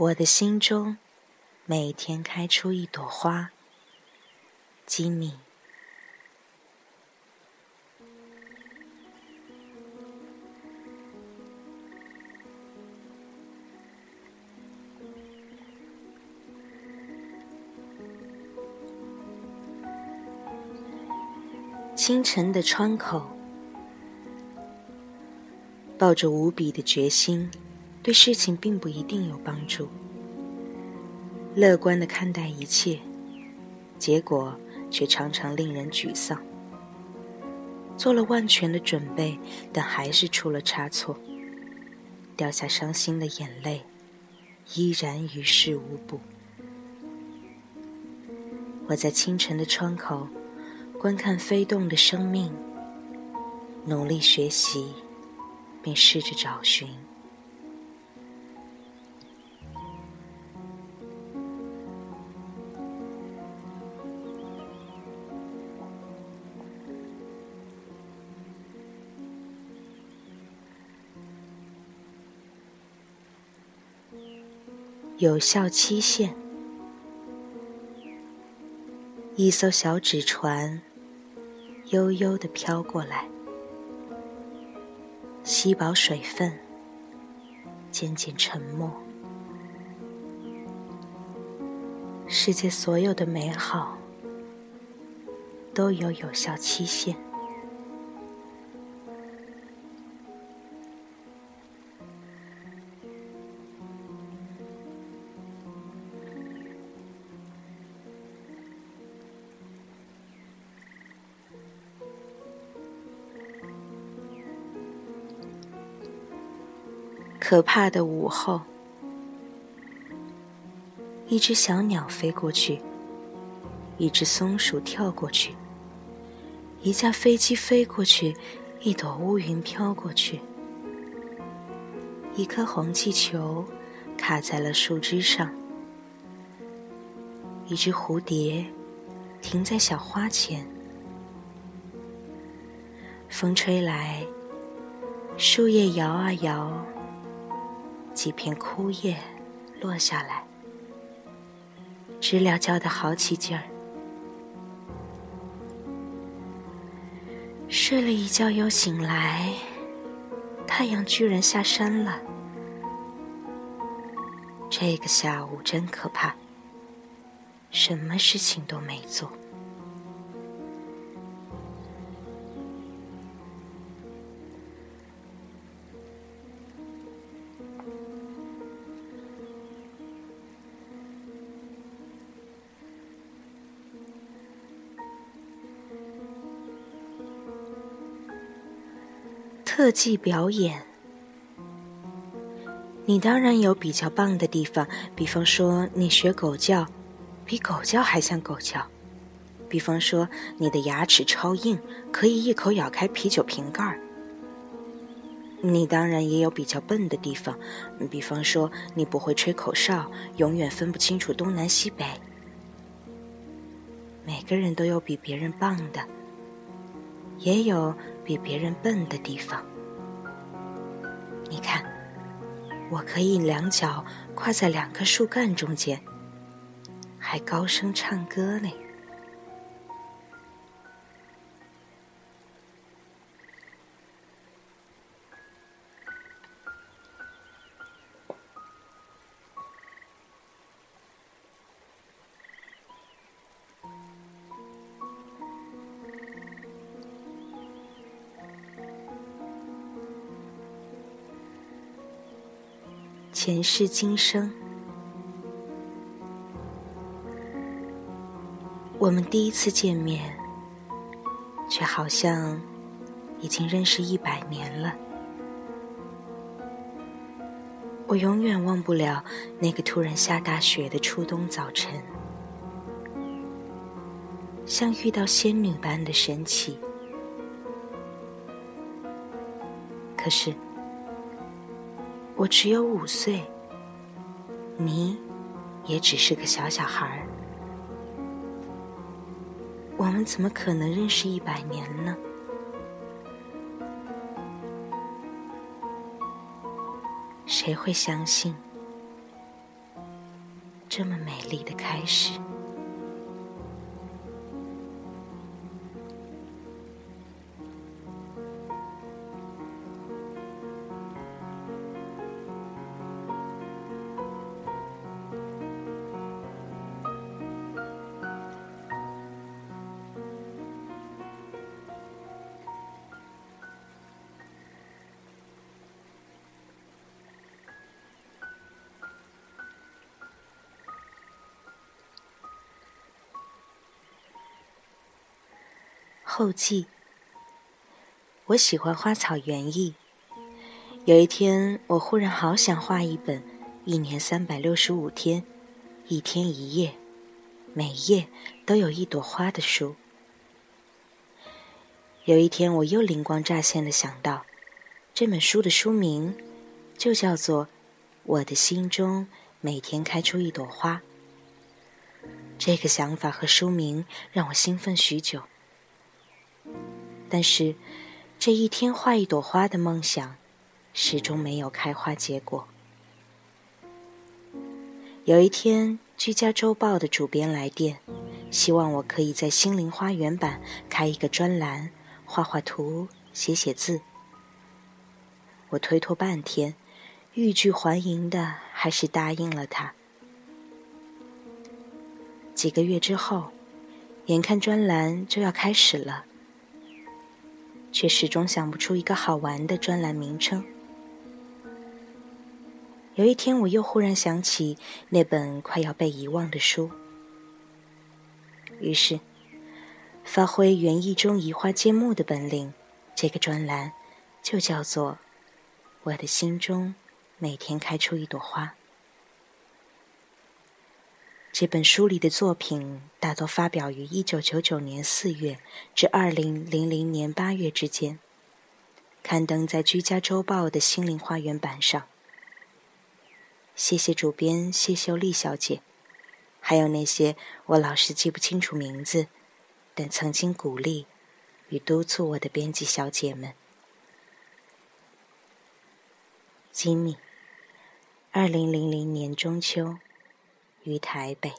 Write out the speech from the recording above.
我的心中每天开出一朵花，吉米。清晨的窗口，抱着无比的决心。对事情并不一定有帮助。乐观的看待一切，结果却常常令人沮丧。做了万全的准备，但还是出了差错，掉下伤心的眼泪，依然于事无补。我在清晨的窗口，观看飞动的生命，努力学习，并试着找寻。有效期限。一艘小纸船悠悠地飘过来，吸饱水分，渐渐沉没。世界所有的美好都有有效期限。可怕的午后，一只小鸟飞过去，一只松鼠跳过去，一架飞机飞过去，一朵乌云飘过去，一颗红气球卡在了树枝上，一只蝴蝶停在小花前，风吹来，树叶摇啊摇。几片枯叶落下来，知了叫得好起劲儿。睡了一觉又醒来，太阳居然下山了。这个下午真可怕，什么事情都没做。特技表演，你当然有比较棒的地方，比方说你学狗叫，比狗叫还像狗叫；比方说你的牙齿超硬，可以一口咬开啤酒瓶盖儿。你当然也有比较笨的地方，比方说你不会吹口哨，永远分不清楚东南西北。每个人都有比别人棒的，也有。比别人笨的地方，你看，我可以两脚跨在两棵树干中间，还高声唱歌呢。前世今生，我们第一次见面，却好像已经认识一百年了。我永远忘不了那个突然下大雪的初冬早晨，像遇到仙女般的神奇。可是。我只有五岁，你也只是个小小孩儿，我们怎么可能认识一百年呢？谁会相信这么美丽的开始。后记。我喜欢花草园艺。有一天，我忽然好想画一本一年三百六十五天，一天一页，每页都有一朵花的书。有一天，我又灵光乍现的想到，这本书的书名就叫做《我的心中每天开出一朵花》。这个想法和书名让我兴奋许久。但是，这一天画一朵花的梦想，始终没有开花结果。有一天，《居家周报》的主编来电，希望我可以在心灵花园版开一个专栏，画画图，写写字。我推脱半天，欲拒还迎的，还是答应了他。几个月之后，眼看专栏就要开始了。却始终想不出一个好玩的专栏名称。有一天，我又忽然想起那本快要被遗忘的书，于是，发挥园艺中移花接木的本领，这个专栏就叫做“我的心中每天开出一朵花”。这本书里的作品大多发表于一九九九年四月至二零零零年八月之间，刊登在《居家周报》的心灵花园版上。谢谢主编谢秀丽小姐，还有那些我老是记不清楚名字，但曾经鼓励与督促我的编辑小姐们。吉米，二零零零年中秋。于台北。